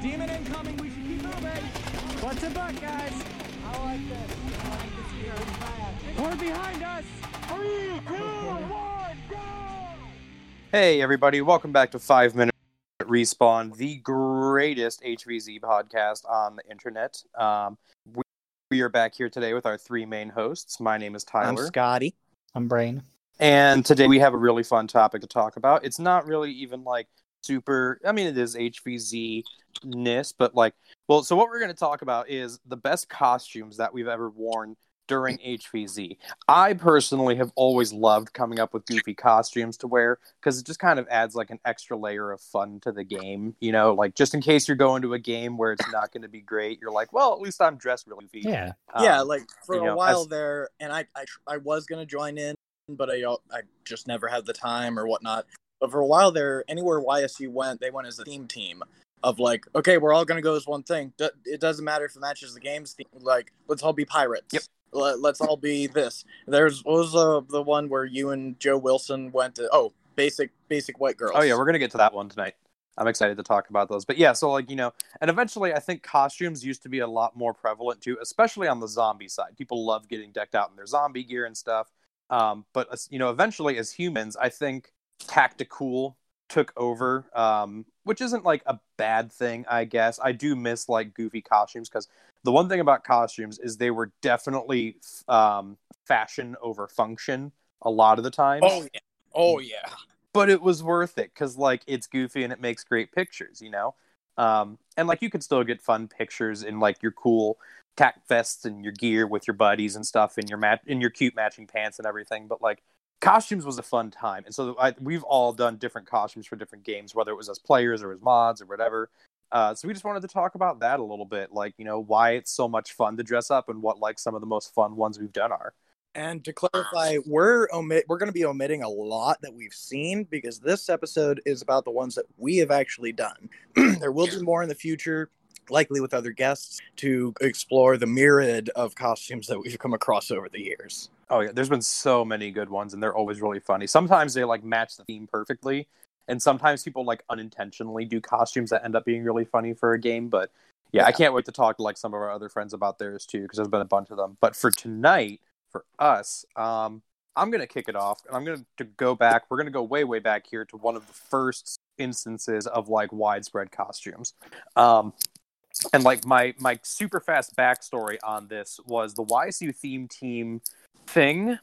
Demon incoming. We should keep moving. What's a butt, guys? I like this. I like this very fast. We're behind us. Three, two, one, go! Hey, everybody, welcome back to Five Minute Respawn, the greatest HVZ podcast on the internet. Um, we, we are back here today with our three main hosts. My name is Tyler. I'm Tyler, Scotty. I'm Brain. and today we have a really fun topic to talk about. It's not really even like super, I mean, it is HVZ ness, but like, well, so what we're going to talk about is the best costumes that we've ever worn during HVZ. I personally have always loved coming up with goofy costumes to wear because it just kind of adds like an extra layer of fun to the game. You know, like just in case you're going to a game where it's not going to be great, you're like, well, at least I'm dressed really goofy. Yeah. Um, yeah, like for a know, while as- there, and I, I I was gonna join in, but I I just never had the time or whatnot. But for a while there, anywhere YSU went, they went as a theme team of like, okay, we're all gonna go as one thing. D- it doesn't matter if it matches the game's theme. Like, let's all be pirates. Yep. Let, let's all be this. There's what was uh, the one where you and Joe Wilson went to? Oh, basic basic white girls. Oh yeah, we're gonna get to that one tonight. I'm excited to talk about those. But yeah, so like you know, and eventually, I think costumes used to be a lot more prevalent too, especially on the zombie side. People love getting decked out in their zombie gear and stuff. Um, but you know, eventually, as humans, I think tactical took over, um, which isn't like a bad thing, I guess. I do miss like goofy costumes because the one thing about costumes is they were definitely um, fashion over function a lot of the time Oh yeah. Oh yeah. but it was worth it because like it's goofy and it makes great pictures you know um and like you could still get fun pictures in like your cool tack vests and your gear with your buddies and stuff and your mat in your cute matching pants and everything but like costumes was a fun time and so I, we've all done different costumes for different games whether it was as players or as mods or whatever. Uh, so we just wanted to talk about that a little bit like you know why it's so much fun to dress up and what like some of the most fun ones we've done are. And to clarify, we're omit we're going to be omitting a lot that we've seen because this episode is about the ones that we have actually done. there will be more in the future, likely with other guests, to explore the myriad of costumes that we've come across over the years. Oh yeah, there's been so many good ones, and they're always really funny. Sometimes they like match the theme perfectly, and sometimes people like unintentionally do costumes that end up being really funny for a game. But yeah, I can't wait to talk to like some of our other friends about theirs too, because there's been a bunch of them. But for tonight, for us, um, I'm gonna kick it off, and I'm gonna to go back. We're gonna go way way back here to one of the first instances of like widespread costumes. Um, and like my my super fast backstory on this was the YSU theme team thing.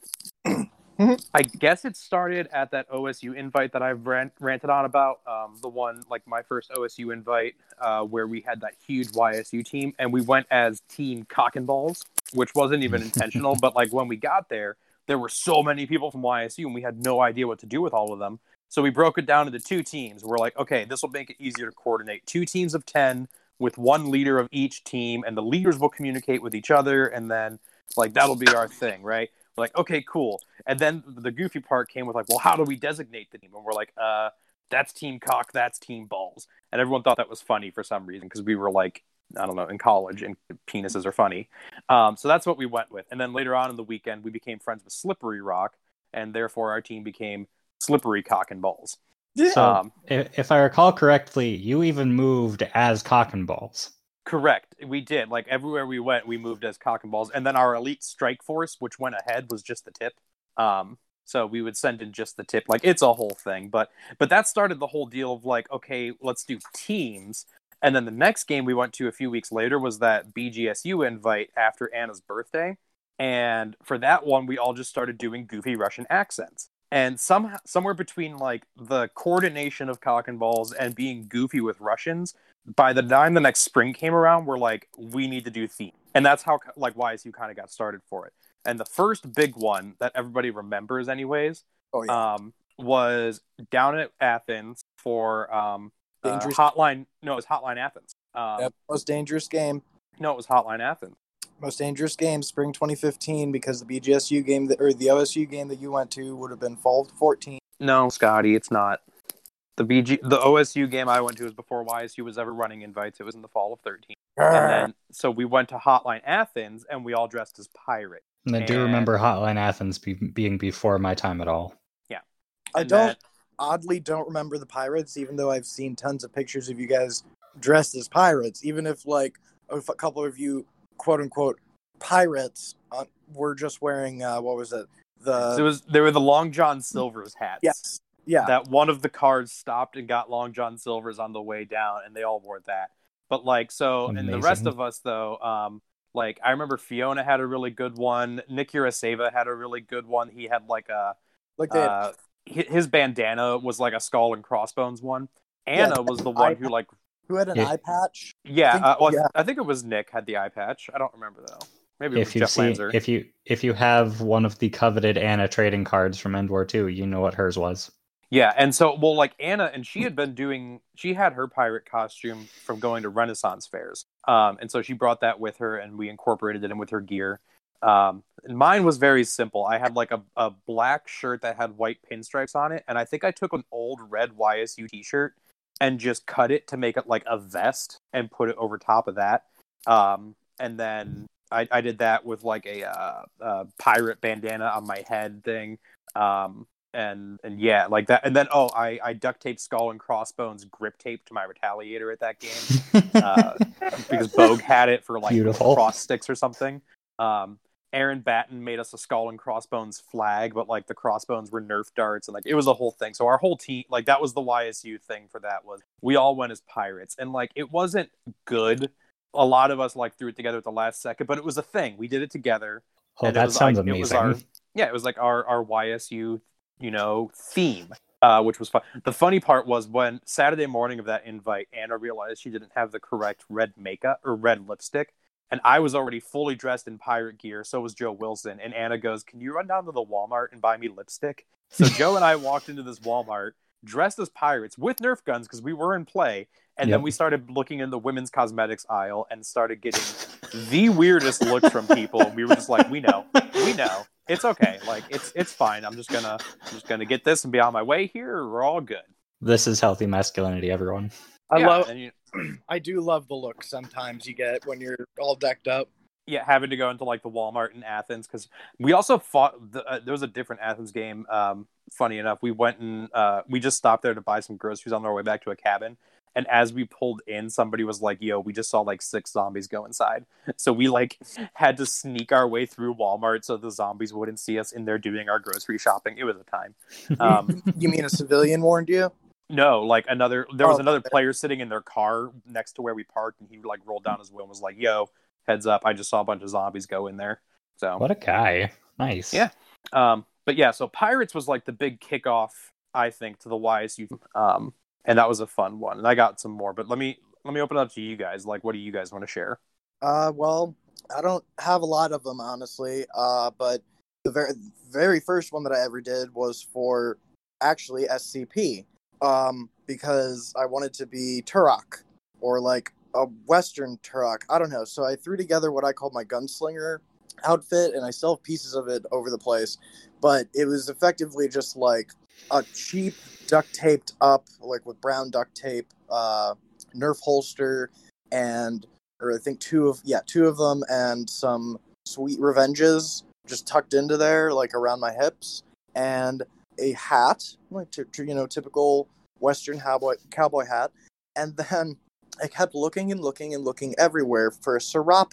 I guess it started at that OSU invite that I've rant, ranted on about. Um, the one like my first OSU invite, uh, where we had that huge YSU team, and we went as Team Cock and Balls, which wasn't even intentional. but like when we got there, there were so many people from YSU, and we had no idea what to do with all of them. So we broke it down into two teams. We're like, okay, this will make it easier to coordinate. Two teams of ten with one leader of each team, and the leaders will communicate with each other, and then like that'll be our thing, right? We're like, okay, cool. And then the goofy part came with like, well, how do we designate the team? And we're like, uh, that's team cock, that's team balls. And everyone thought that was funny for some reason because we were like, I don't know, in college and penises are funny. Um, so that's what we went with. And then later on in the weekend, we became friends with Slippery Rock, and therefore our team became Slippery Cock and Balls. So, Um, if, if I recall correctly, you even moved as cock and balls. Correct. We did. Like everywhere we went, we moved as cock and balls. And then our elite strike force, which went ahead, was just the tip. Um, so we would send in just the tip. Like it's a whole thing. But but that started the whole deal of like, okay, let's do teams. And then the next game we went to a few weeks later was that BGSU invite after Anna's birthday. And for that one, we all just started doing goofy Russian accents. And somehow, somewhere between like the coordination of cock and balls and being goofy with Russians, by the time the next spring came around, we're like, we need to do theme, and that's how like YSU kind of got started for it. And the first big one that everybody remembers, anyways, Oh yeah. um, was down at Athens for um, uh, Dangerous- Hotline. No, it was Hotline Athens. Um, Yep. Most dangerous game. No, it was Hotline Athens. Most dangerous game, spring 2015, because the BGSU game that, or the OSU game that you went to would have been fall 14. No, Scotty, it's not. The BG, the OSU game I went to was before YSU was ever running invites. It was in the fall of 13. And then, so we went to Hotline Athens, and we all dressed as pirates. And I do And- remember Hotline Athens be, being before my time at all. Yeah. I And don't then- oddly don't remember the pirates, even though I've seen tons of pictures of you guys dressed as pirates, even if like a couple of you quote unquote pirates uh, were just wearing uh, what was it the there was there were the Long John Silver's hats. yes yeah That one of the cars stopped and got Long John Silver's on the way down, and they all wore that. But like so, and the rest of us though, um, like I remember Fiona had a really good one. Nick Uraseva had a really good one. He had like a like they had uh, his bandana was like a skull and crossbones one. Yeah, Anna was the one who like who had an Yeah. eye patch yeah, think- uh, well, yeah. I think it was Nick had the eye patch. I don't remember though. Maybe it was If you Jeff see, Lanzer. if you if you have one of the coveted Anna trading cards from End War Two, you know what hers was. Yeah, and so well, like Anna, and she had been doing. She had her pirate costume from going to Renaissance fairs, um, and so she brought that with her, and we incorporated it in with her gear. Um, and mine was very simple. I had like a, a black shirt that had white pinstripes on it, and I think I took an old red YSU T-shirt and just cut it to make it like a vest and put it over top of that. Um, and then I, I did that with like a, uh, uh pirate bandana on my head thing. Um, and and yeah, like that. And then oh, I I duct taped skull and crossbones grip tape to my retaliator at that game uh, because Bogue had it for like Beautiful. cross sticks or something. Um, Aaron Batten made us a skull and crossbones flag, but like the crossbones were Nerf darts, and like it was a whole thing. So our whole team, like that was the YSU thing for that was we all went as pirates, and like it wasn't good. A lot of us like threw it together at the last second, but it was a thing. We did it together. oh, that was sounds like- it was amazing. our- Yeah, it was like our our YSU, you know, theme, uh, which was fun. The funny part was when Saturday morning of that invite, Anna realized she didn't have the correct red makeup or red lipstick, and I was already fully dressed in pirate gear. So was Joe Wilson, and Anna goes, "Can you run down to the Walmart and buy me lipstick?" So Joe and I walked into this Walmart dressed as pirates with Nerf guns because we were in play. And then we started looking in the women's cosmetics aisle and started getting the weirdest looks from people. And we were just like, we know, we know, it's okay. Like it's it's fine. I'm just gonna I'm just gonna get this and be on my way here. We're all good. This is healthy masculinity, everyone. I Yeah, love and you, I do love the look sometimes you get when you're all decked up yeah, having to go into like the Walmart in Athens because we also fought. The, uh, there was a different Athens game. Um, funny enough, we went and uh, we just stopped there to buy some groceries on our way back to a cabin. And as we pulled in, somebody was like, "Yo, we just saw like six zombies go inside." So we like had to sneak our way through Walmart so the zombies wouldn't see us in there doing our grocery shopping. It was a time. Um, you mean a civilian warned you no, like another. There was Oh, another okay. player sitting in their car next to where we parked, and he like rolled down his window and was like, "Yo, heads up! I just saw a bunch of zombies go in there." So What a guy. Nice. Yeah. Um, but yeah, so Pirates was like the big kickoff, I think, to the YSU. Um, and that was a fun one. And I got some more, but let me let me open it up to you guys. Like, what do you guys want to share? Uh, well, I don't have a lot of them honestly. Uh, but the very very first one that I ever did was for actually SCP. Um, because I wanted to be Turok or like a Western Turok. I don't know. So I threw together what I called my gunslinger outfit, and I still have pieces of it over the place. But it was effectively just like a cheap duct taped up, like with brown duct tape, uh, Nerf holster, and or I think two of yeah two of them and some sweet revenges just tucked into there like around my hips and a hat like t- t- you know typical western cowboy cowboy hat and then I kept looking and looking and looking everywhere for a serape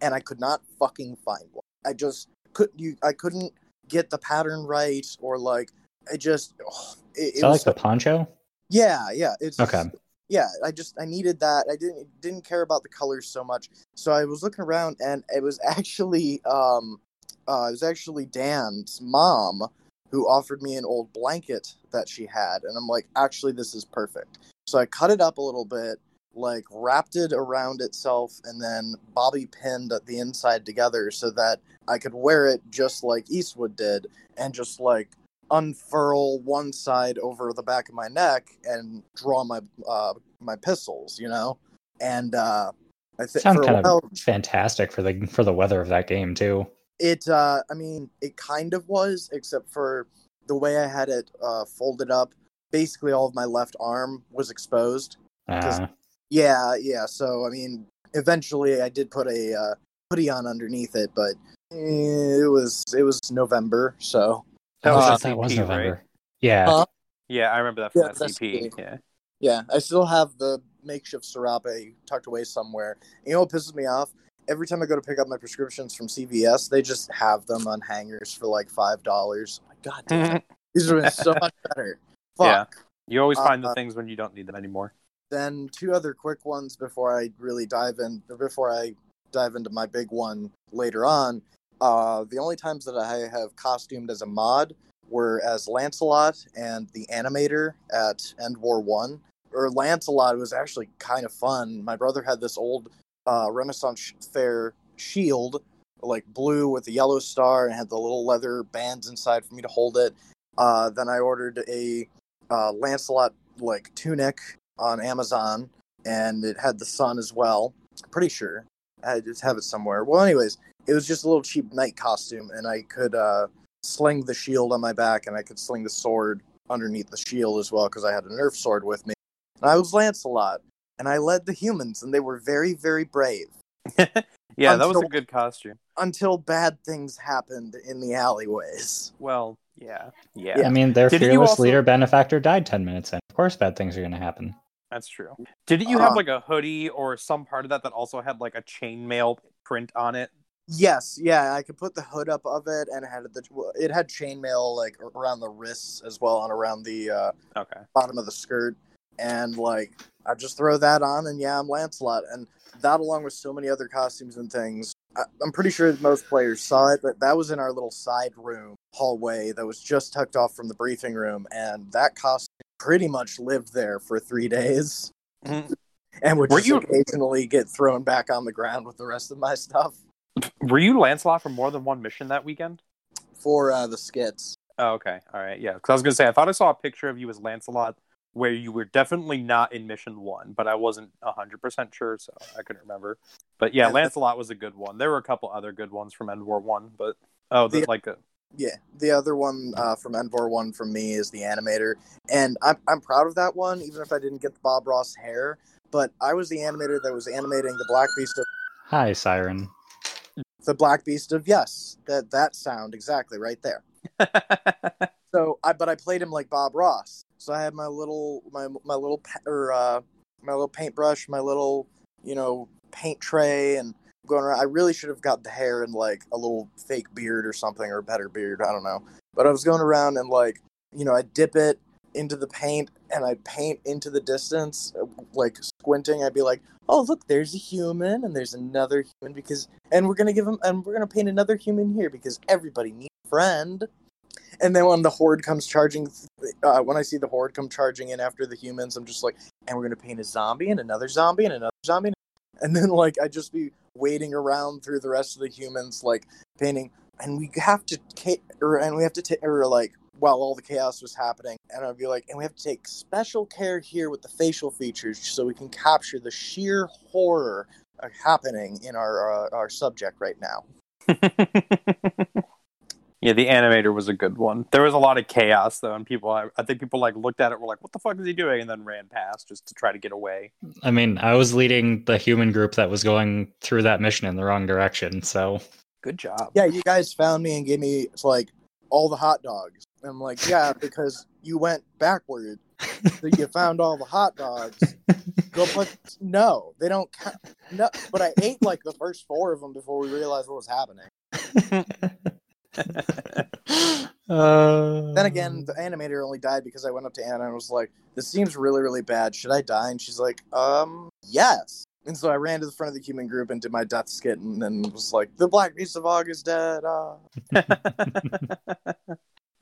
and I could not fucking find one I just couldn't. you I couldn't get the pattern right or like I just oh, it, Is it that was like the poncho? yeah yeah it's Okay. yeah i just i needed that i didn't didn't care about the colors so much so i was looking around and it was actually um uh it was actually dan's mom who offered me an old blanket that she had and i'm like actually this is perfect so i cut it up a little bit like wrapped it around itself and then bobby pinned the inside together so that i could wear it just like eastwood did and just like unfurl one side over the back of my neck and draw my uh my pistols, you know. And uh I think Sounds for a kind while, of fantastic for the for the weather of that game too. It uh I mean it kind of was, except for the way I had it uh folded up. Basically all of my left arm was exposed. Uh, Yeah, yeah. So I mean eventually I did put a uh, hoodie on underneath it, but eh, it was it was November, so That was Uh, SCP, that was right? November. Yeah. Huh? Yeah, I remember that from Yeah, that's SCP. Yeah. Yeah, I still have the makeshift serape tucked away somewhere. You know what pisses me off? Every time I go to pick up my prescriptions from CVS, they just have them on hangers for like five dollars. God damn, it. these would have been so much better. Yeah. You always find the Uh, things when you don't need them anymore. Then two other quick ones before I really dive in. Before I dive into my big one later on. Uh, the only times that I have costumed as a mod were as Lancelot and the animator at End War One. Or Lancelot was actually kind of fun. My brother had this old uh, Renaissance fair shield, like blue with a yellow star, and had the little leather bands inside for me to hold it. Uh, then I ordered a uh, Lancelot like tunic on Amazon, and it had the sun as well. Pretty sure I just have it somewhere. Well, anyways, it was just a little cheap knight costume, and I could uh, sling the shield on my back, and I could sling the sword underneath the shield as well because I had a Nerf sword with me. And I was Lancelot, and I led the humans, and they were very, very brave yeah, that was a good costume. until bad things happened in the alleyways. Well, yeah, yeah, I mean, their Didn't fearless also- leader benefactor died 10 minutes in. Of course, bad things are going to happen. that's true. Didn't you have Uh, like a hoodie or some part of that that also had like a chainmail print on it? Yes, yeah, I could put the hood up of it, and it had the it had chainmail like around the wrists as well, and around the uh, Okay. bottom of the skirt, and like I just throw that on, and yeah, I'm Lancelot, and that along with so many other costumes and things. I, I'm pretty sure most players saw it, but that was in our little side room hallway that was just tucked off from the briefing room, and that costume pretty much lived there for three days, Mhm. and would you- occasionally get thrown back on the ground with the rest of my stuff Were you Lancelot for more than one mission that weekend? for uh, the skits. Oh, okay. All right. Yeah. Because I was going to say, I thought I saw a picture of you as Lancelot where you were definitely not in mission one, but I wasn't 100% sure, so I couldn't remember. But yeah, Yeah, Lancelot was a good one. There were a couple other good ones from End War 1, but oh, the, The- like a. Yeah, the other one uh, from War one from me is the animator, and I'm I'm proud of that one, even if I didn't get the Bob Ross hair. But I was the animator that was animating the Black Beast of Hi, Siren. the Black Beast of yes, that that sound exactly right there. So I but I played him like Bob Ross. So I had my little my my little or uh, my little paintbrush, my little you know paint tray, and going around. I really should have got the hair and like a little fake beard or something or a better beard. I don't know. But I was going around and like you know I dip it into the paint and I paint into the distance, uh, like squinting. I'd be like, oh look, there's a human and there's another human because and we're gonna give him and we're gonna paint another human here because everybody needs a friend. And then when the horde comes charging, uh, when I see the horde come charging in after the humans, I'm just like, and we're gonna paint a zombie and another zombie and another zombie, and then like I'd just be waiting around through the rest of the humans, like painting, and we have to, ca- or and we have to take, or like while all the chaos was happening, and I'd be like, and we have to take special care here with the facial features so we can capture the sheer horror uh, happening in our uh, our subject right now. yeah, the animator was a good one. There was a lot of chaos though, and people, I, I think people like looked at it, were like, "What the fuck is he doing?" and then ran past just to try to get away. I mean, I was leading the human group that was going through that mission in the wrong direction, so Good job. Yeah, you guys found me and gave me like all the hot dogs. And I'm like, yeah, because you went backward. So you found all the hot dogs. Go put no, they don't count. No, but I ate like the first four of them before we realized what was happening. uh, Then again, the animator only died because I went up to Anna and was like, "This seems really, really bad. Should I die?" And she's like, "Um, yes." And so I ran to the front of the human group and did my death skit, and then was like, "The Black Beast of Og is dead." Ah. uh,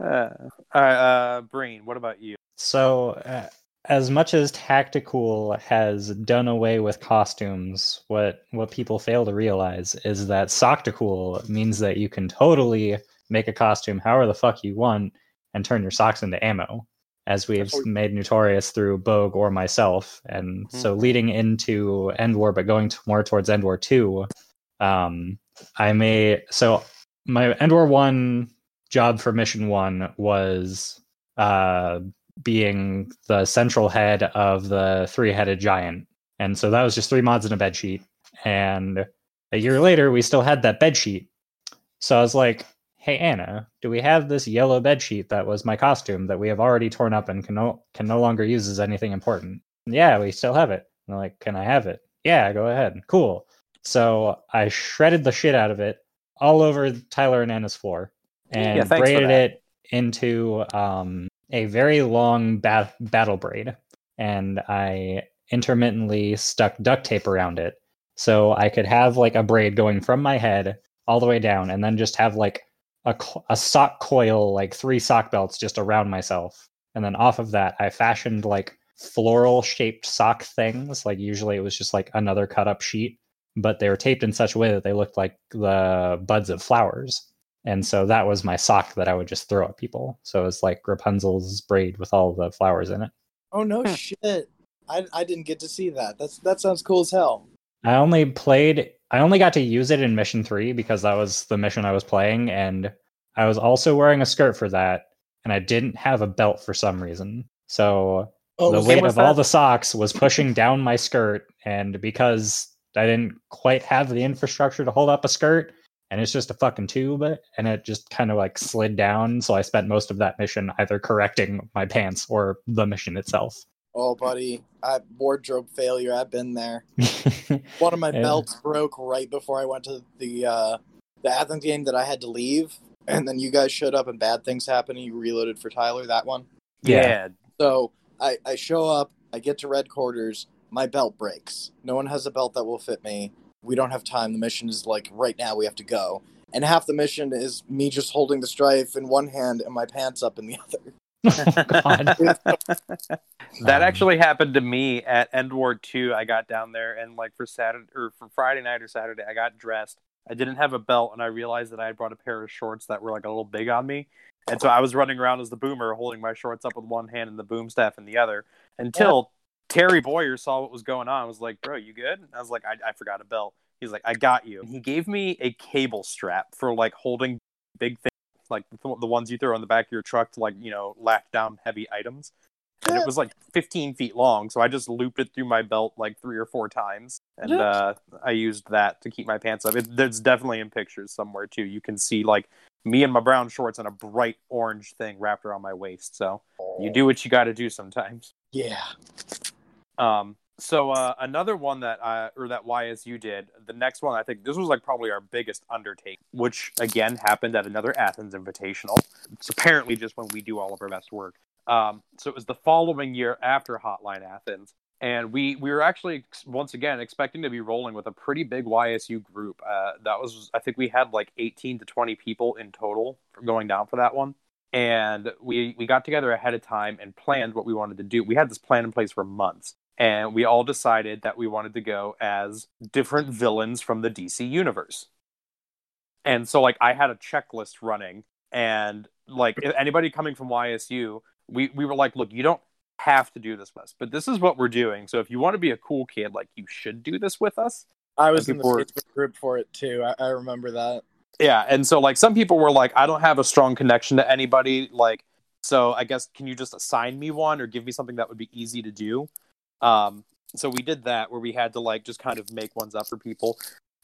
all right, uh, Breen, what about you? So, uh, as much as Tactical has done away with costumes, what what people fail to realize is that Socticool means that you can totally make a costume however the fuck you want and turn your socks into ammo, as we've Oh. made notorious through Bogue or myself. And so, leading into End War, but going to more towards End War Two, um, I may so my End War One job for Mission One was uh being the central head of the three-headed giant. And so that was just three mods in a bed sheet. And a year later, we still had that bed sheet. So I was like, "Hey Anna, do we have this yellow bed sheet that was my costume that we have already torn up and can no, can no longer use as anything important?" Yeah, we still have it. they're like, "Can I have it?" Yeah, go ahead. Cool. So I shredded the shit out of it all over Tyler and Anna's floor and Yeah, braided it into um, a very long bat- battle braid. And I intermittently stuck duct tape around it so I could have like a braid going from my head all the way down and then just have like a, a sock coil, like three sock belts just around myself. And then off of that, I fashioned like floral shaped sock things. Like usually it was just like another cut up sheet, but they were taped in such a way that they looked like the buds of flowers. And so that was my sock that I would just throw at people. So it was like Rapunzel's braid with all the flowers in it. Oh no Hmm. shit! I I didn't get to see that. That's that sounds cool as hell. I only played I only got to use it in mission 3 because that was the mission I was playing and I was also wearing a skirt for that and I didn't have a belt for some reason. So Oh, the was weight was of all the socks was pushing down my skirt and because I didn't quite have the infrastructure to hold up a skirt and it's just a fucking tube and it just kind of like slid down so I spent most of that mission either correcting my pants or the mission itself. Oh, buddy, I wardrobe failure. I've been there. One of my Yeah. belts broke right before I went to the uh, the Athens game that I had to leave, and then you guys showed up and bad things happened. And you reloaded for Tyler that one. Yeah. Yeah. So I I show up. I get to red quarters. My belt breaks. No one has a belt that will fit me. We don't have time. The mission is like right now. We have to go. And half the mission is me just holding the Stryfe in one hand and my pants up in the other. oh, God. That Um, actually happened to me at End War 2. I got down there and like for Saturday or for Friday night or Saturday, I got dressed. I didn't have a belt and I realized that I had brought a pair of shorts that were like a little big on me. And so I was running around as the boomer holding my shorts up with one hand and the boom staff in the other until Terry Boyer saw what was going on. I was like, "Bro, you good?" I was like, "I, I forgot a belt." He's like, "I got you." And he gave me a cable strap for like holding big things, like the, the ones you throw on the back of your truck to like you know lack down heavy items. And it was like 15 feet long, so I just looped it through my belt like three or four times, and uh, I used that to keep my pants up. It, there's definitely in pictures somewhere too. You can see like me in my brown shorts and a bright orange thing wrapped around my waist. So you do what you got to do sometimes. Yeah. Um, so uh, another one that I or that YSU did, the next one I think this was like probably our biggest undertaking, which again happened at another Athens Invitational. It's apparently just when we do all of our best work. Um, so it was the following year after Hotline Athens, and we we were actually once again expecting to be rolling with a pretty big YSU group. Uh, that was I think we had like 18 to 20 people in total going down for that one and we we got together ahead of time and planned what we wanted to do. We had this plan in place for months, and we all decided that we wanted to go as different villains from the DC universe. And so, like, I had a checklist running, and like if anybody coming from YSU, we we were like, look, you don't have to do this with us, but this is what we're doing. So if you want to be a cool kid, like, you should do this with us. I was in the were- Facebook group for it too. I, I remember that. Yeah, and so like some people were like, I don't have a strong connection to anybody, like so I guess can you just assign me one or give me something that would be easy to do? Um so we did that where we had to like just kind of make ones up for people.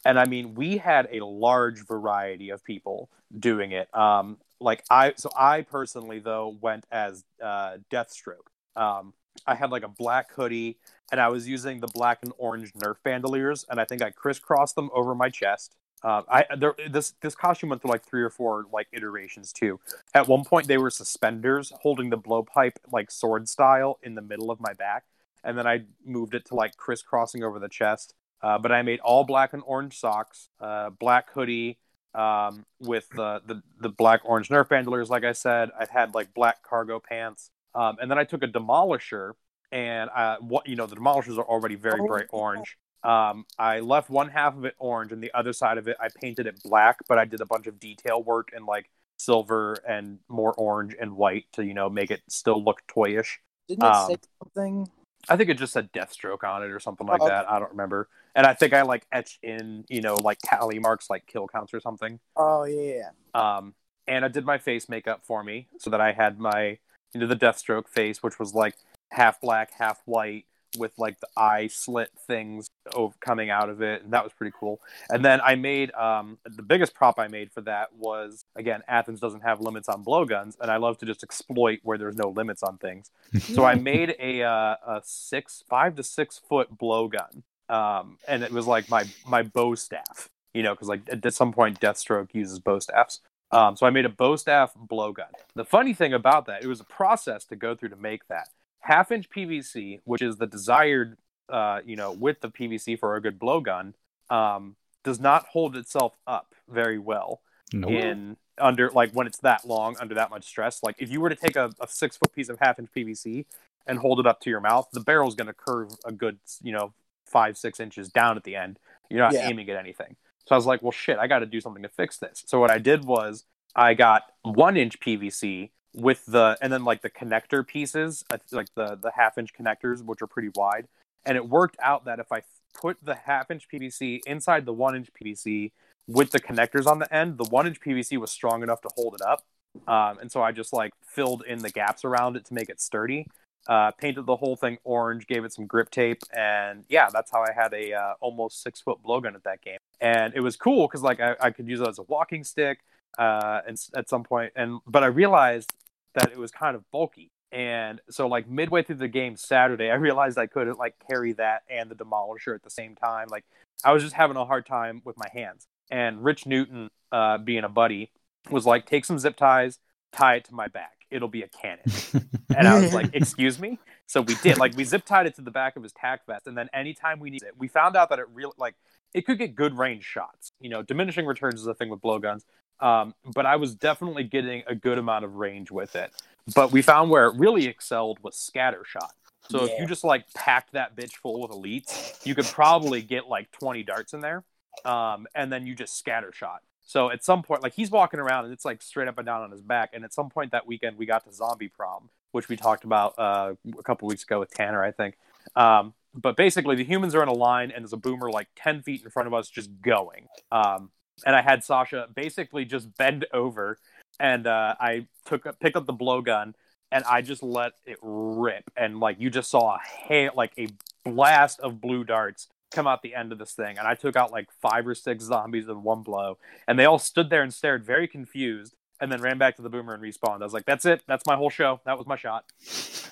And I mean, we had a large variety of people doing it. Um like I so I personally though went as uh Deathstroke. Um I had like a black hoodie and I was using the black and orange Nerf bandoliers and I think I crisscrossed them over my chest. Uh, I there this this costume went through like three or four like iterations too. At one point, they were suspenders holding the blowpipe like sword style in the middle of my back, and then I moved it to like crisscrossing over the chest. Uh, but I made all black and orange socks, uh, black hoodie um, with the, the the black orange Nerf bandoliers. Like I said, I had like black cargo pants, um, and then I took a demolisher and uh, what you know the demolishers are already very Oh, bright orange. Um, I left one half of it orange and the other side of it I painted it black, but I did a bunch of detail work in like silver and more orange and white to you know make it still look toyish. Didn't it Um, say something? I think it just said Deathstroke on it or something like Oh. that. I don't remember. And I think I like etched in you know like tally marks like kill counts or something. Oh yeah. Um, Anna did my face makeup for me so that I had my you know the Deathstroke face, which was like half black, half white with like the eye slit things over, coming out of it, and that was pretty cool. And then I made um, the biggest prop I made for that was again Athens doesn't have limits on blowguns, and I love to just exploit where there's no limits on things. so I made a uh, a six five to six foot blowgun, um, and it was like my my bow staff, you know, because like at some point Deathstroke uses bow staffs. Um, so I made a bow staff blowgun. The funny thing about that, it was a process to go through to make that half inch PVC, which is the desired, uh, you know, width of PVC for a good blowgun, um, does not hold itself up very well No. in under like when it's that long under that much stress. Like if you were to take a, a six foot piece of half inch PVC and hold it up to your mouth, the barrel's going to curve a good, you know, five six inches down at the end. You're not Yeah. aiming at anything. So I was like, well, shit, I got to do something to fix this. So what I did was I got one inch PVC with the and then like the connector pieces, uh, like the the half inch connectors, which are pretty wide. And it worked out that if I put the half inch PVC inside the one inch PVC with the connectors on the end, the one inch PVC was strong enough to hold it up. Um, and so I just like filled in the gaps around it to make it sturdy. Uh, painted the whole thing orange, gave it some grip tape, and yeah, that's how I had a uh, almost six foot blowgun at that game. And it was cool because like I, I could use it as a walking stick, uh, and at some point, and but I realized that it was kind of bulky. And so, like midway through the game Saturday, I realized I couldn't like carry that and the demolisher at the same time. Like I was just having a hard time with my hands. And Rich Newton, uh, being a buddy, was like, "Take some zip ties, tie it to my back. It'll be a cannon." And I was like, "Excuse me." So we did. Like we zip tied it to the back of his tack vest, and then anytime we needed it, we found out that it really like it could get good range shots. You know, diminishing returns is a thing with blowguns. Um, but I was definitely getting a good amount of range with it. But we found where it really excelled was scatter shot. So if you just like packed that bitch full with elites, you could probably get like 20 darts in there. Um, and then you just scatter shot. So at some point, like he's walking around and it's like straight up and down on his back. And at some point that weekend, we got to zombie prom, which we talked about uh, a couple weeks ago with Tanner, I think. Um, but basically, the humans are in a line, and there's a boomer like 10 feet in front of us just going. Um, and I had Sasha basically just bend over, and uh, I took picked up the blowgun, and I just let it rip. And like you just saw a hail, like a blast of blue darts come out the end of this thing, and I took out like five or six zombies in one blow, and they all stood there and stared, very confused. And then ran back to the boomer and respawned. I was like, "That's it. That's my whole show. That was my shot."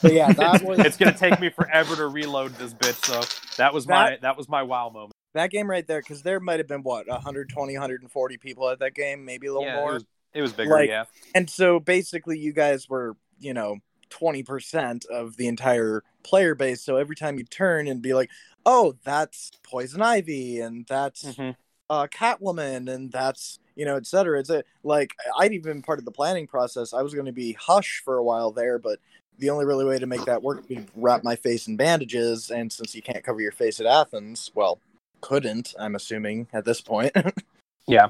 But yeah, that was it's gonna take me forever to reload this bitch. So that was my that was my wow moment. That game right there because there might have been what 120 140 people at that game maybe a little Yeah, more it was, it was bigger. Like- yeah, and so basically you guys were you know 20% of the entire player base so every time you turn and be like oh that's poison ivy and that's Mhm. uh catwoman and that's you know et cetera it's a, like i'd even been part of the planning process i was going to be hush for a while there but the only really way to make that work would be wrap my face in bandages and since you can't cover your face at athens well couldn't i'm assuming at this point yeah.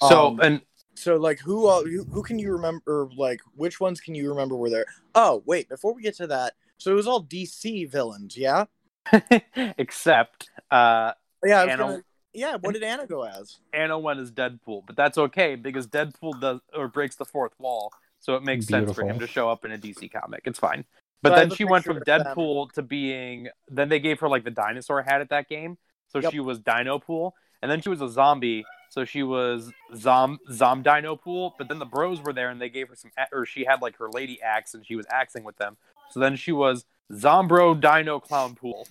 So Um, and So like who all who, who can you remember like which ones can you remember were there? Oh, wait, before we get to that. So it was all DC villains, yeah? except uh, Yeah, Anna- gonna, yeah, what did Anna go as? Anna went as Deadpool, but that's okay because Deadpool does or breaks the fourth wall, so it makes sense for him to show up in a DC comic. It's fine. But So then she went from picture of them. Deadpool to being. Then they gave her like the dinosaur hat at that game, so Yep. she was Dino Pool, and then she was a zombie, so she was Zom Zom Dino Pool. But then the Bros were there, and they gave her some, or she had like her lady axe, and she was axing with them. So then she was Zombro Dino Clown Pool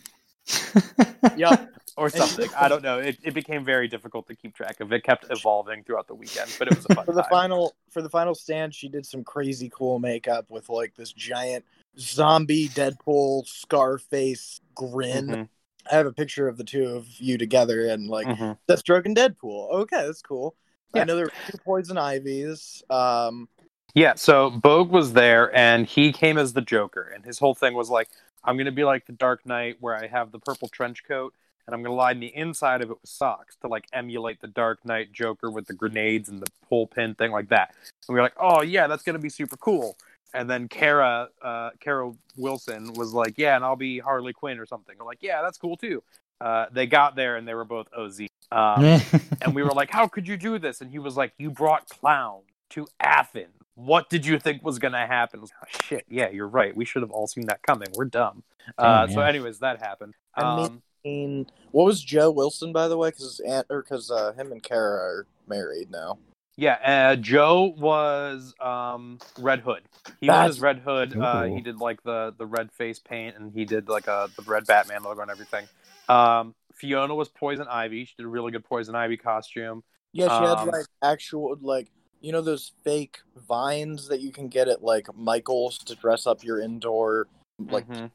Yep. or something. I don't know. It, it became very difficult to keep track of. It kept evolving throughout the weekend, but it was a fun for the time. final for the final stand, she did some crazy cool makeup with like this giant zombie Deadpool Scarface grin. Mhm, I have a picture of the two of you together and like mhm. Deathstroke and Deadpool. Okay, that's cool. I know there were two poison ivies. Um Yeah, so Bogue was there and he came as the Joker, and his whole thing was like, I'm gonna be like the Dark Knight where I have the purple trench coat and I'm gonna line the inside of it with socks to like emulate the Dark Knight Joker with the grenades and the pull pin thing like that. And we were like, Oh yeah, that's gonna be super cool. And then Kara, uh, Kara Wilson was like, Yeah, and I'll be Harley Quinn or something. We're like, Yeah, that's cool too. Uh, they got there and they were both OZ. Um, and we were like, "How could you do this?" And he was like, "You brought clown to Athens. what did you think was gonna happen? Oh, shit, yeah, you're right. We should have all seen that coming. We're dumb. Uh, Damn, so, anyways, that happened. I mean- Um, what was Joe Wilson, by the way? Because aunt or because uh, him and Kara are married now. Yeah, uh, Joe was um, Red Hood. He That's- was Red Hood. Uh, he did like the the red face paint, and he did like a the red Batman logo and everything. Um, Fiona was Poison Ivy. She did a really good Poison Ivy costume. Yeah, she Um, had like actual like you know those fake vines that you can get at like Michael's to dress up your indoor like Mhm.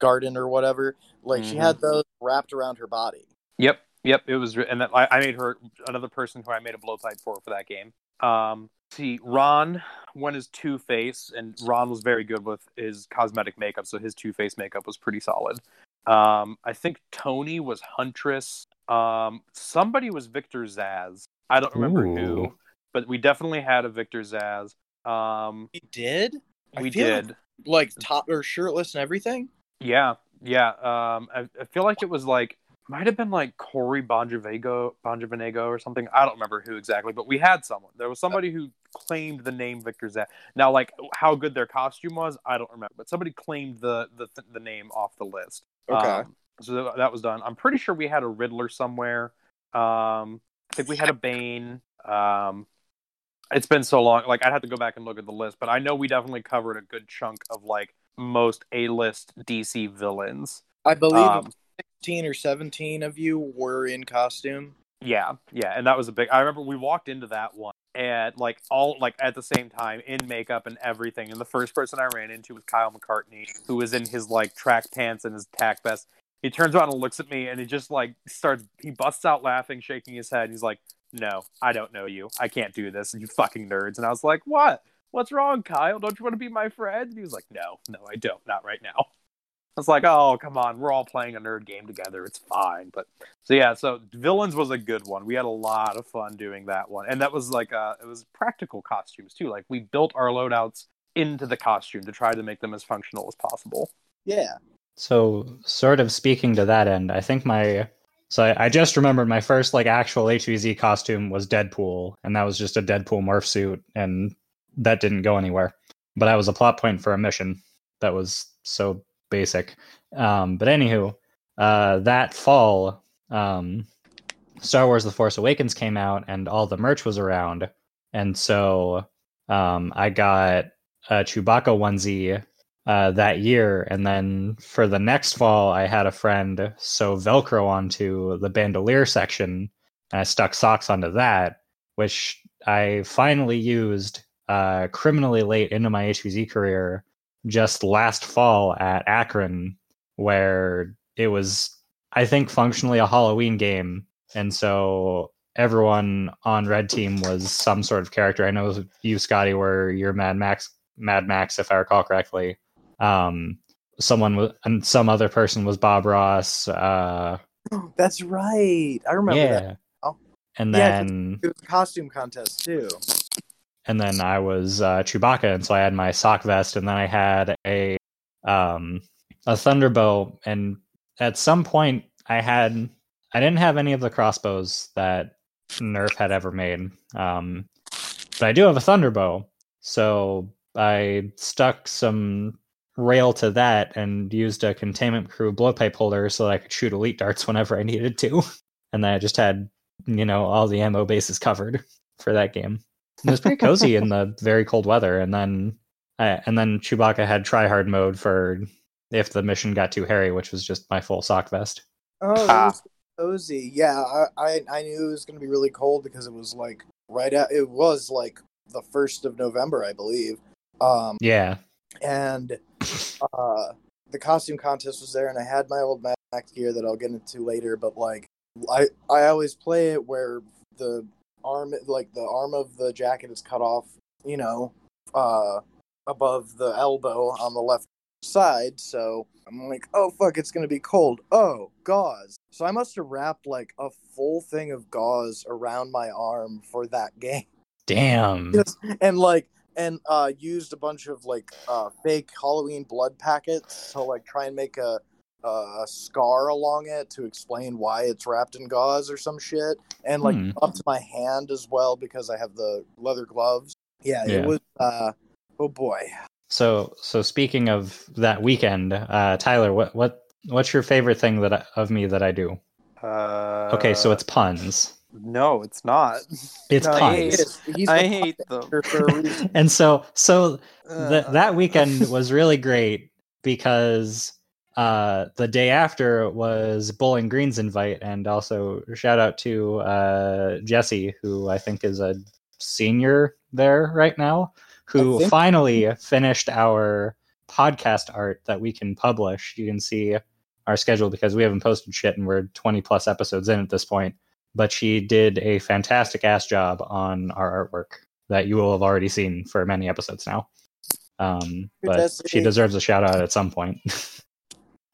garden or whatever. Like she Mhm. had those wrapped around her body. Yep, yep. It was, and that I, I made her another person who I made a blow blowpipe for for that game. Um, see, Ron went as Two Face, and Ron was very good with his cosmetic makeup, so his Two Face makeup was pretty solid. Um, I think Tony was Huntress. Um, somebody was Victor Zsasz. I don't remember who, but we definitely had a Victor Zsasz. Um, He did we feel like- did. like top or shirtless and everything. Yeah, yeah. Um, I, I feel like it was like might have been like Corey Bonjavego, Bonjavenego or something. I don't remember who exactly, but we had someone. There was somebody who claimed the name Victor Zach. Now, like how good their costume was, I don't remember, but somebody claimed the the, the name off the list. Okay. Um, so that, that was done. I'm pretty sure we had a Riddler somewhere. Um, I think we had a Bane. Um, it's been so long. Like I'd have to go back and look at the list, but I know we definitely covered a good chunk of like most A-list DC villains. I believe Um, sixteen or seventeen of you were in costume. yeah, yeah, and that was a big. I remember we walked into that one and like all like at the same time in makeup and everything. And the first person I ran into was Kyle McCartney, who was in his like track pants and his tack vest. He turns around and looks at me, and he just like starts. He busts out laughing, shaking his head. He's like, "No, I don't know you. I can't do this. You fucking nerds." And I was like, "What? What's wrong, Kyle? Don't you want to be my friend?" And he was like, "No, no, I don't. Not right now." I was like, "Oh, come on. We're all playing a nerd game together. It's fine." But so yeah, so villains was a good one. We had a lot of fun doing that one, and that was like uh, it was practical costumes too. Like we built our loadouts into the costume to try to make them as functional as possible. Yeah. So, sort of speaking to that end, I think my so I, I just remembered my first like actual HVZ costume was Deadpool, and that was just a Deadpool morph suit, and that didn't go anywhere. But I was a plot point for a mission that was so basic. Um, but anywho, uh, that fall, um, Star Wars: The Force Awakens came out, and all the merch was around, and so um, I got a Chewbacca onesie uh, that year. And then for the next fall, I had a friend sew Velcro onto the bandolier section, and I stuck socks onto that, which I finally used uh, criminally late into my HVZ career just last fall at Akron, where it was, I think, functionally a Halloween game. And so everyone on Red Team was some sort of character. I know you, Scotty, were your Mad Max, Mad Max, if I recall correctly um someone was and some other person was bob ross uh That's right. I remember yeah that. Oh. and Yeah, then It was a costume contest too. And then i was uh chewbacca and so i had my sock vest and then i had a um a thunderbow and at some point i had i didn't have any of the crossbows that nerf had ever made um but i do have a thunderbow so i stuck some rail to that and used a containment crew blowpipe holder so that I could shoot elite darts whenever I needed to. And then I just had, you know, all the ammo bases covered for that game. And it was pretty cozy in the very cold weather. And then, I, and then Chewbacca had try hard mode for if the mission got too hairy, which was just my full sock vest. Oh, Ah. it was cozy. Yeah, I, I I knew it was gonna be really cold because it was like right at it was like the first of November, I believe. Um, Yeah. and uh, the costume contest was there, and I had my old Mac gear that I'll get into later. But like, I I always play it where the arm, like the arm of the jacket, is cut off. You know, uh, above the elbow on the left side. So I'm like, oh fuck, it's gonna be cold. Oh, gauze. So I must have wrapped like a full thing of gauze around my arm for that game Damn. Yes, and like and uh used a bunch of like uh fake halloween blood packets to like try and make a a scar along it to explain why it's wrapped in gauze or some shit and like Hmm. up to my hand as well because i have the leather gloves Yeah, Yeah. it was. uh Oh boy. So so speaking of that weekend, uh, Tyler, what what what's your favorite thing that I, of me that I do? Uh, Okay, so it's puns. no, it's not. It's no, I puns. hate It is. He's I the hate them. puppet for a reason. and so so th- Uh, that weekend was really great because uh, the day after was Bowling Green's invite, and also shout out to uh, Jesse, who I think is a senior there right now, who think- finally finished our podcast art that we can publish. You can see our schedule because we haven't posted shit and we're 20 plus episodes in at this point. But she did a fantastic ass job on our artwork that you will have already seen for many episodes now. Um, but she deserves a shout out at some point.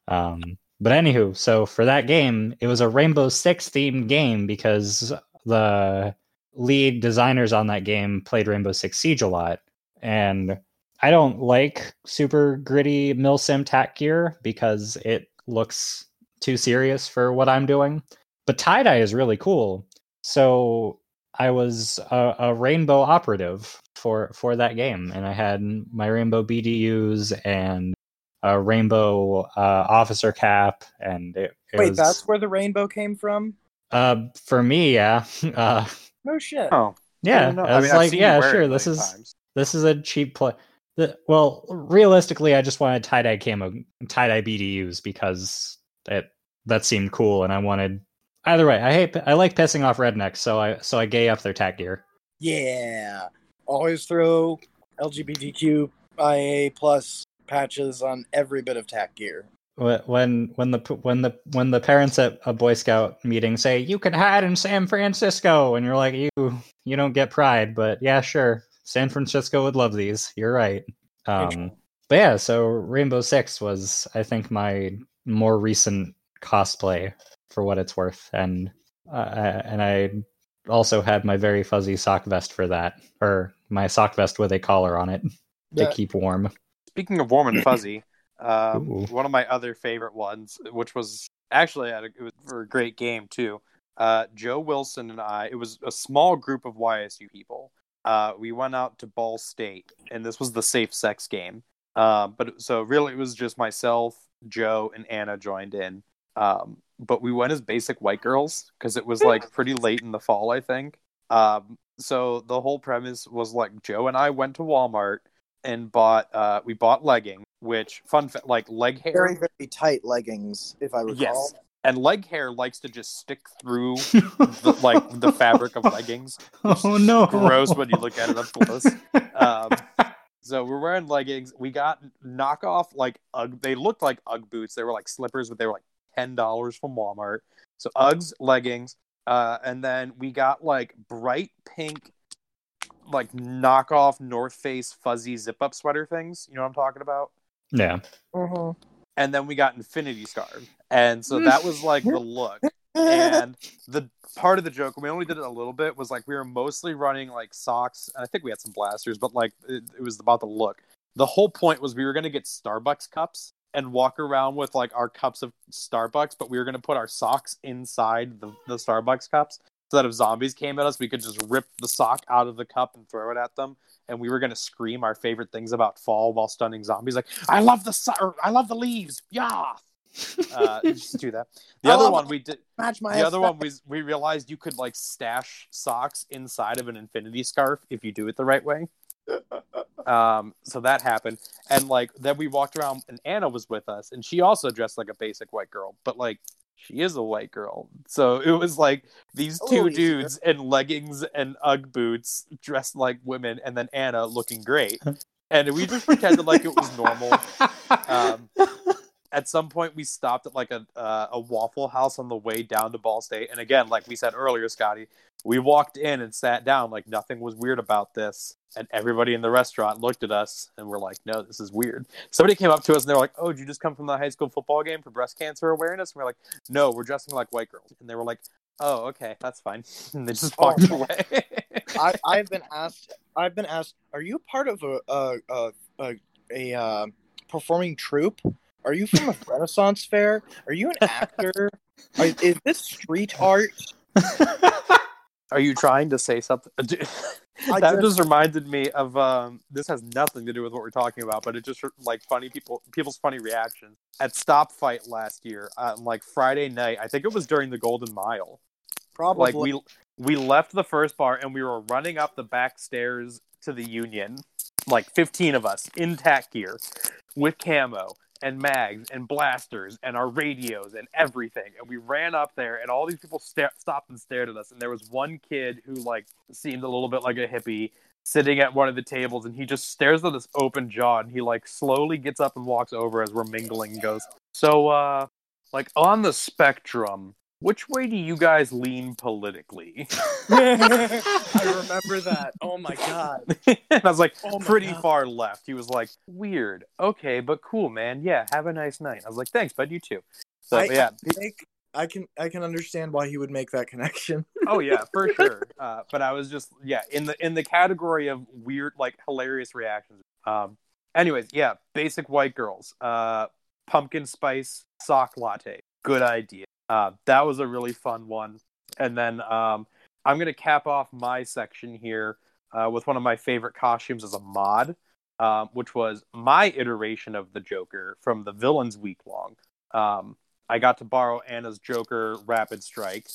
um, but anywho, so for that game, it was a Rainbow Six themed game because the lead designers on that game played Rainbow Six Siege a lot, and I don't like super gritty milsim tack gear because it looks too serious for what I'm doing. But tie dye is really cool, so I was a, a rainbow operative for for that game, and I had my rainbow BDUs and a rainbow uh, officer cap, and it, it Wait, was that's where the rainbow came from? uh, for me, yeah, uh, No shit. Oh, yeah. don't. I was I've like, yeah, sure. This is times. this is a cheap play. The, well, realistically, I just wanted tie dye camo, tie dye BDUs because it that seemed cool, and I wanted. Either way, I hate. I like pissing off rednecks, so I so I gay up their tack gear. Yeah. Always throw LGBTQIA plus patches on every bit of tack gear. When when the when the when the parents at a Boy Scout meeting say you can hide in San Francisco, and you're like you you don't get pride, but yeah, sure, San Francisco would love these. You're right. Um, but yeah, so Rainbow Six was I think my more recent cosplay for what it's worth, and uh, and I also had my very fuzzy sock vest for that, or my sock vest with a collar on it to Yeah. keep warm. Speaking of warm and fuzzy, um, one of my other favorite ones, which was actually a, it was for a great game too. Uh, Joe Wilson and I. It was a small group of YSU people. Uh, we went out to Ball State, and this was the safe sex game. Uh, but so really, it was just myself, Joe, and Anna joined in. Um, but we went as basic white girls because it was like pretty late in the fall, I think. Um, so the whole premise was like Joe and I went to Walmart and bought uh we bought legging which fun like leg hair Very, very tight leggings, if I recall. yes. And leg hair likes to just stick through the, like the fabric of leggings oh no! gross when you look at it up close. Um so we're wearing leggings. We got knockoff like Ugg, they looked like Ugg boots. They were like slippers but they were like ten dollars from Walmart. So Uggs leggings uh and then we got like bright pink like knockoff North Face fuzzy zip up sweater things. You know what I'm talking about? yeah. Mhm. And then we got Infinity Scarf. And so that was like the look. And the part of the joke, we only did it a little bit, was like we were mostly running like socks. And I think we had some blasters, but like it, it was about the look. The whole point was we were going to get Starbucks cups and walk around with like our cups of Starbucks, but we were going to put our socks inside the, the Starbucks cups so that if zombies came at us, we could just rip the sock out of the cup and throw it at them. And we were going to scream our favorite things about fall while stunning zombies, like "I love the so- I love the leaves, yeah." Uh, just do that. The I other one we did. Match my The other one was we realized you could like stash socks inside of an infinity scarf if you do it the right way. Um, so that happened, and like then we walked around, and Anna was with us, and she also dressed like a basic white girl, but like she is a white girl, so it was like these two dudes in leggings and UGG boots dressed like women, and then Anna looking great, and we just pretended like it was normal. Um, at some point we stopped at like a uh, a Waffle House on the way down to Ball State, and again, like we said earlier, Scotty, we walked in and sat down like nothing was weird about this, and everybody in the restaurant looked at us and we're like, "No, this is weird." Somebody came up to us and they were like, "Oh, did you just come from the high school football game for breast cancer awareness?" And we're like, "No, we're dressing like white girls," and they were like, "Oh, okay, that's fine," and they just walked Oh. away. I, I've been asked. I've been asked. Are you part of a a a, a, a uh, performing troupe? Are you from a Renaissance fair? Are you an actor? Are, is this street art? Are you trying to say something? That just- reminded me of um this has nothing to do with what we're talking about but it just like funny people people's funny reactions at stop fight last year on like friday night i think it was during the golden mile Probably. like we we left the first bar and we were running up the back stairs to the union like 15 of us in tack gear with camo and mags and blasters and our radios and everything. And we ran up there and all these people sta- stopped and stared at us. And there was one kid who like seemed a little bit like a hippie sitting at one of the tables and he just stares at this open jaw and he like slowly gets up and walks over as we're mingling and goes so uh like on the spectrum which way do you guys lean politically I remember that. Oh my god. and I was like, Oh pretty God. far left. He was like, weird. Okay, but cool, man. Yeah, have a nice night. I was like, thanks, bud. You too. So I- yeah, I think I can I can understand why he would make that connection. oh yeah, for sure. Uh, but I was just yeah in the in the category of weird, like hilarious reactions. Um. Anyways, yeah, basic white girls. Uh, pumpkin spice sock latte. Good idea. Uh, that was a really fun one. And then um, I'm gonna cap off my section here uh, with one of my favorite costumes as a mod, um, which was my iteration of the Joker from the Villains Week long. Um, I got to borrow Anna's Joker Rapid Strike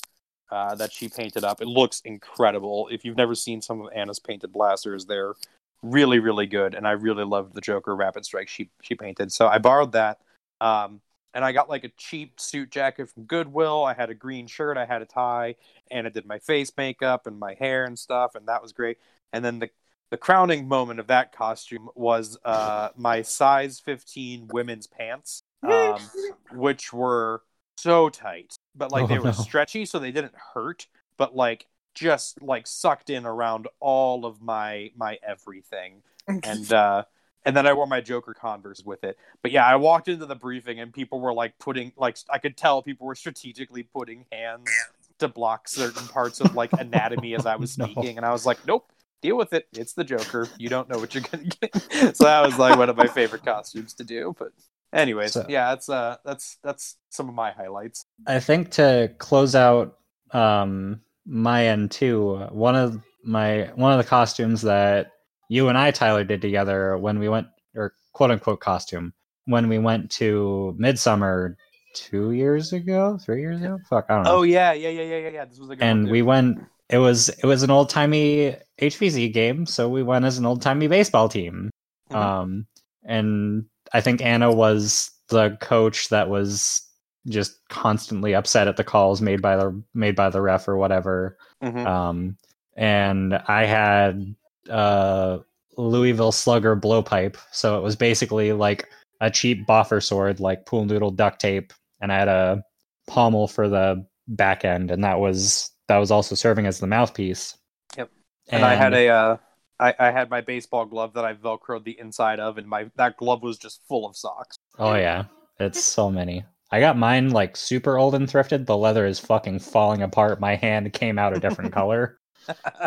uh, that she painted up. It looks incredible. If you've never seen some of Anna's painted blasters, they're really, really good. And I really loved the Joker Rapid Strike she she painted. So I borrowed that. Um, and I got like a cheap suit jacket from Goodwill. I had a green shirt, I had a tie, and I did my face makeup and my hair and stuff, and that was great. And then the the crowning moment of that costume was uh, my size 15 women's pants, um, which were so tight, but like they Oh, were no. stretchy, so they didn't hurt, but like just like sucked in around all of my my everything and uh and then I wore my Joker Converse with it. But yeah, I walked into the briefing and people were like putting like I could tell people were strategically putting hands to block certain parts of like anatomy as I was No. speaking, and I was like, nope. Deal with it. It's the Joker. You don't know what you're gonna get. so that was like one of my favorite costumes to do. But anyways, So- yeah, that's uh that's that's some of my highlights. I think to close out um, my end too, one of my one of the costumes that you and I Tyler did together when we went or quote unquote costume when we went to Midsummer two years ago, three years ago. Fuck, I don't know. Oh yeah, yeah, yeah, yeah, yeah, yeah. This was a good and we went. It was it was an old timey HVZ game, so we went as an old timey baseball team. Mhm. Um, and I think Anna was the coach that was just constantly upset at the calls made by the made by the ref or whatever. Mhm. Um, and I had uh Louisville Slugger blowpipe, so it was basically like a cheap boffer sword, like pool noodle duct tape, and I had a pommel for the back end, and that was that was also serving as the mouthpiece. Yep. and, I had a uh, I, I had my baseball glove that I velcroed the inside of, and my that glove was just full of socks. Oh yeah, it's so many. I got mine like super old and thrifted. The leather is fucking falling apart. My hand came out a different color.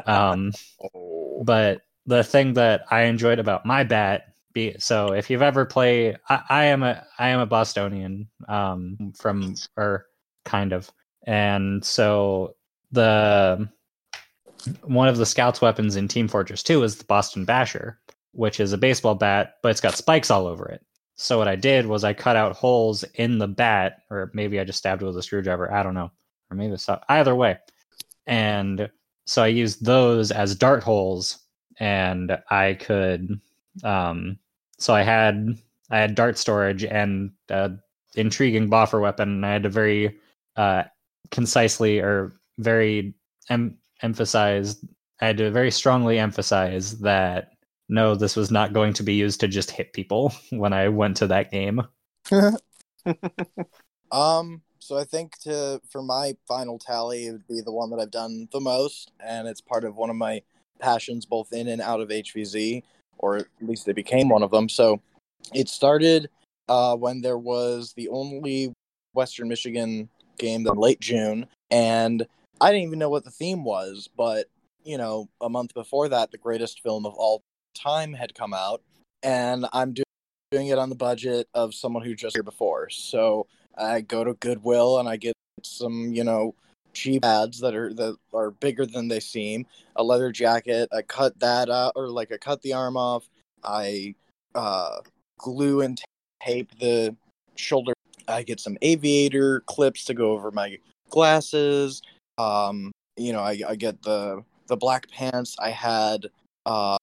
Um, Oh. but the thing that I enjoyed about my bat, be so if you've ever played, I, I am a I am a Bostonian, um, from or kind of, and so the one of the scouts' weapons in Team Fortress Two is the Boston Basher, which is a baseball bat, but it's got spikes all over it. So what I did was I cut out holes in the bat, or maybe I just stabbed it with a screwdriver. I don't know, or maybe it's either way. And so I used those as dart holes, and I could. Um, so I had I had dart storage and uh, intriguing boffer weapon, and I had to very uh, concisely or very em- emphasize. I had to very strongly emphasize that no, this was not going to be used to just hit people when I went to that game. Um, so I think to for my final tally, it would be the one that I've done the most, and it's part of one of my passions, both in and out of HVZ, or at least it became one of them. So it started uh, when there was the only Western Michigan game in late June, and I didn't even know what the theme was, but you know, a month before that, the greatest film of all time had come out, and I'm doing it on the budget of someone who just here before. So I go to Goodwill and I get some, you know, cheap ads that are that are bigger than they seem. A leather jacket. I cut that out, or like I cut the arm off. I uh, glue and tape the shoulder. I get some aviator clips to go over my glasses. Um, you know, I, I get the the black pants. I had uh,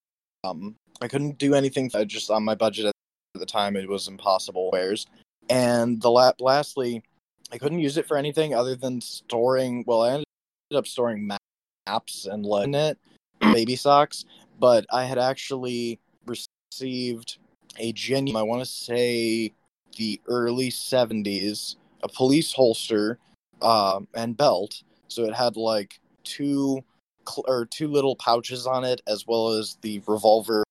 um, I couldn't do anything uh, just on my budget at the time. It was impossible wares. And the la- lastly, I couldn't use it for anything other than storing. Well, I ended up storing maps and letting it baby socks, but I had actually received a genuine. I want to say the early '70s, a police holster uh, and belt. So it had like two cl- or two little pouches on it, as well as the revolver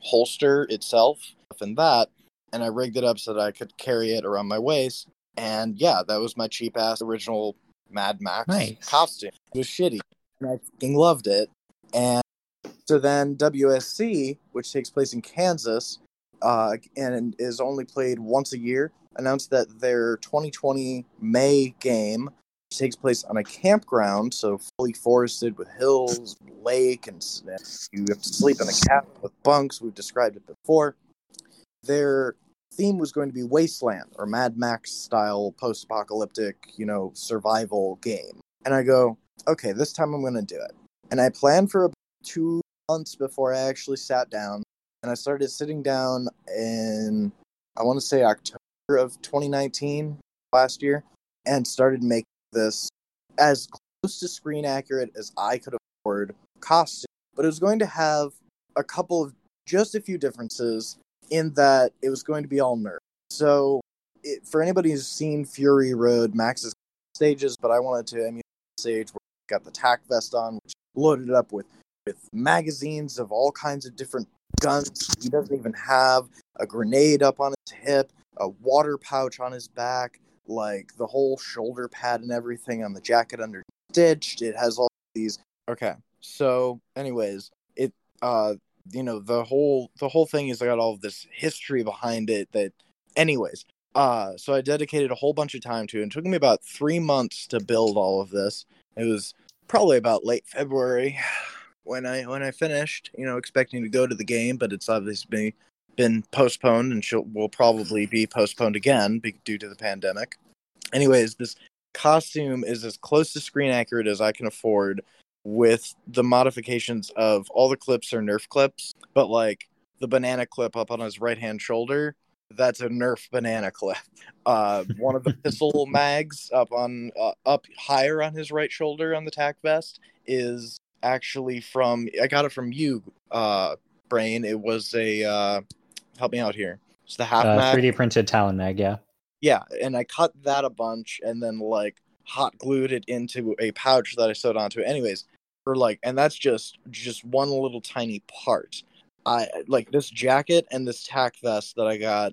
holster itself, and that. And I rigged it up so that I could carry it around my waist. And yeah, that was my cheap ass original Mad Max Nice. costume. It was shitty, and I fucking loved it. And so then WSC, which takes place in Kansas, uh, and is only played once a year, announced that their 2020 May game takes place on a campground, so fully forested with hills, lake, and you have to sleep in a cabin with bunks. We've described it before. Their theme was going to be Wasteland or Mad Max style post apocalyptic, you know, survival game. And I go, okay, this time I'm going to do it. And I planned for about two months before I actually sat down. And I started sitting down in, I want to say October of 2019, last year, and started making this as close to screen accurate as I could afford costume. But it was going to have a couple of just a few differences in that it was going to be all nerf. So, it, for anybody who's seen Fury Road, Max's stages, but I wanted to emulate the stage where he got the tack vest on, which loaded up with with magazines of all kinds of different guns. He doesn't even have a grenade up on his hip, a water pouch on his back, like the whole shoulder pad and everything on the jacket under stitched. It has all these. Okay, so anyways, it uh you know the whole the whole thing is got all of this history behind it that anyways uh so i dedicated a whole bunch of time to it. it took me about three months to build all of this. It was probably about late february when i when i finished you know expecting to go to the game but it's obviously been been postponed and she'll will probably be postponed again due to the pandemic. Anyways this costume is as close to screen accurate as i can afford with the modifications of all the clips are Nerf clips, but like the banana clip up on his right hand shoulder, that's a Nerf banana clip. Uh, one of the pistol mags up on uh, up higher on his right shoulder on the tack vest is actually from I got it from you, uh, Brain. It was a uh, help me out here. It's the half Uh, mag. 3D printed Talon mag, yeah. Yeah, and I cut that a bunch and then like hot glued it into a pouch that I sewed onto. Anyways, for like, and that's just just one little tiny part. I like this jacket and this tack vest that I got,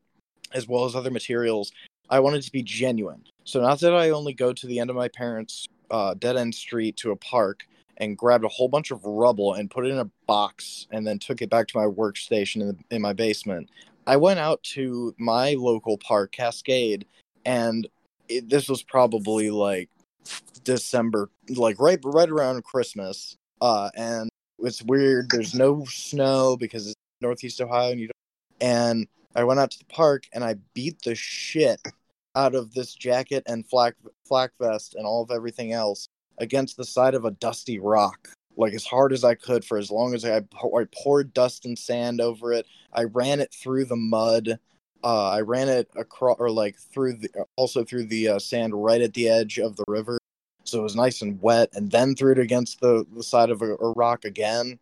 as well as other materials. I wanted to be genuine. So not that I only go to the end of my parents' uh, dead end street to a park and grabbed a whole bunch of rubble and put it in a box and then took it back to my workstation in, the, in my basement. I went out to my local park, Cascade, and it, this was probably like December, like right right around Christmas. Uh, and it's weird. There's no snow because it's Northeast Ohio, and you don't. And I went out to the park and I beat the shit out of this jacket and flak flak vest and all of everything else against the side of a dusty rock, like as hard as I could for as long as I I poured dust and sand over it. I ran it through the mud. Uh, I ran it across, or like through the, also through the uh, sand right at the edge of the river, so it was nice and wet. And then threw it against the, the side of a, a rock again.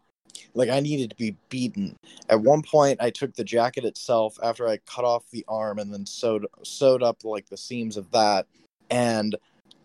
Like I needed to be beaten. At one point, I took the jacket itself after I cut off the arm and then sewed sewed up like the seams of that, and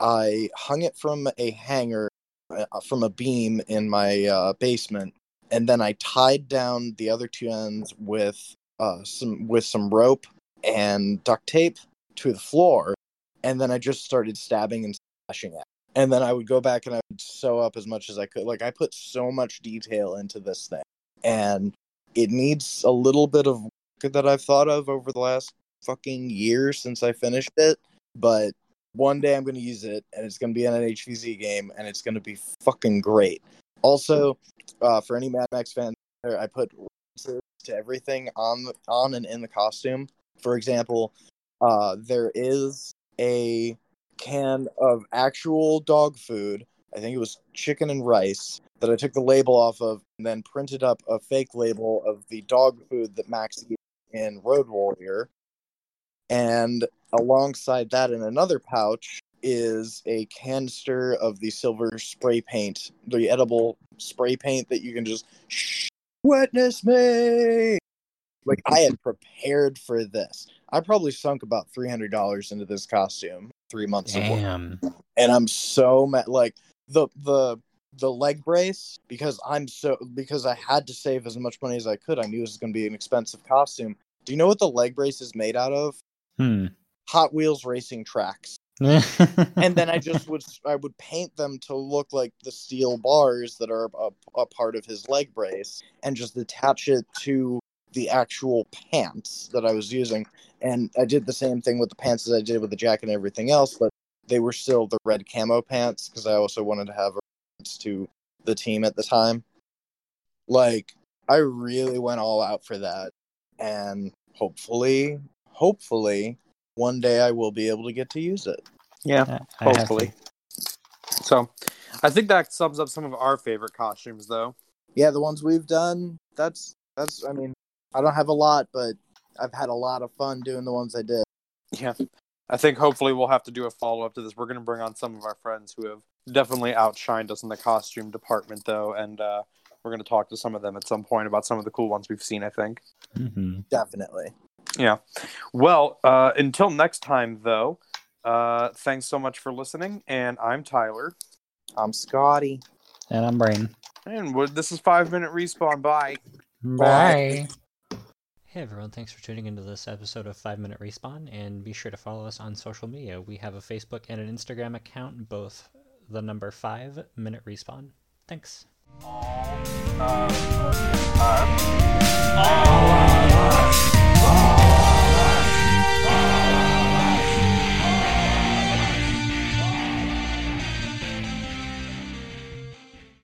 I hung it from a hanger, uh, from a beam in my uh, basement, and then I tied down the other two ends with uh, some with some rope and duct tape to the floor, and then I just started stabbing and slashing at. it. And then I would go back and I would sew up as much as I could. Like I put so much detail into this thing, and it needs a little bit of work that I've thought of over the last fucking year since I finished it. But one day I'm going to use it, and it's going to be in an HVZ game, and it's going to be fucking great. Also, uh, for any Mad Max fans, I put to everything on the, on and in the costume. For example, uh, there is a can of actual dog food. I think it was chicken and rice that I took the label off of and then printed up a fake label of the dog food that Max eats in Road Warrior. And alongside that, in another pouch, is a canister of the silver spray paint, the edible spray paint that you can just "Shh, witness me. Like I had prepared for this. I probably sunk about three hundred dollars into this costume three months ago, and I'm so mad. Like the the the leg brace because I'm so because I had to save as much money as I could. I knew this was going to be an expensive costume. Do you know what the leg brace is made out of? Hmm. Hot Wheels racing tracks and then I just would I would paint them to look like the steel bars that are a, a part of his leg brace, and just attach it to the actual pants that I was using. And I did the same thing with the pants as I did with the jacket and everything else, but they were still the red camo pants because I also wanted to have a reference to the team at the time. Like I really went all out for that, and hopefully, hopefully, one day I will be able to get to use it. Yeah, I- I hopefully. So, I think that sums up some of our favorite costumes, though. yeah, the ones we've done, that's that's I mean, I don't have a lot, but I've had a lot of fun doing the ones I did. Yeah. I think hopefully we'll have to do a follow up to this. We're going to bring on some of our friends who have definitely outshined us in the costume department, though, and uh, we're going to talk to some of them at some point about some of the cool ones we've seen, I think. Mhm. Definitely. Yeah. Well, uh, until next time, though, uh, thanks so much for listening, and I'm Tyler. I'm Scotty. And I'm Brain. And would- this is Five Minute Respawn. Bye. Bye. Hey everyone, thanks for tuning into this episode of 5 Minute Respawn, and be sure to follow us on social media. We have a Facebook and an Instagram account, both the number 5 Minute Respawn. Thanks. Uh, uh,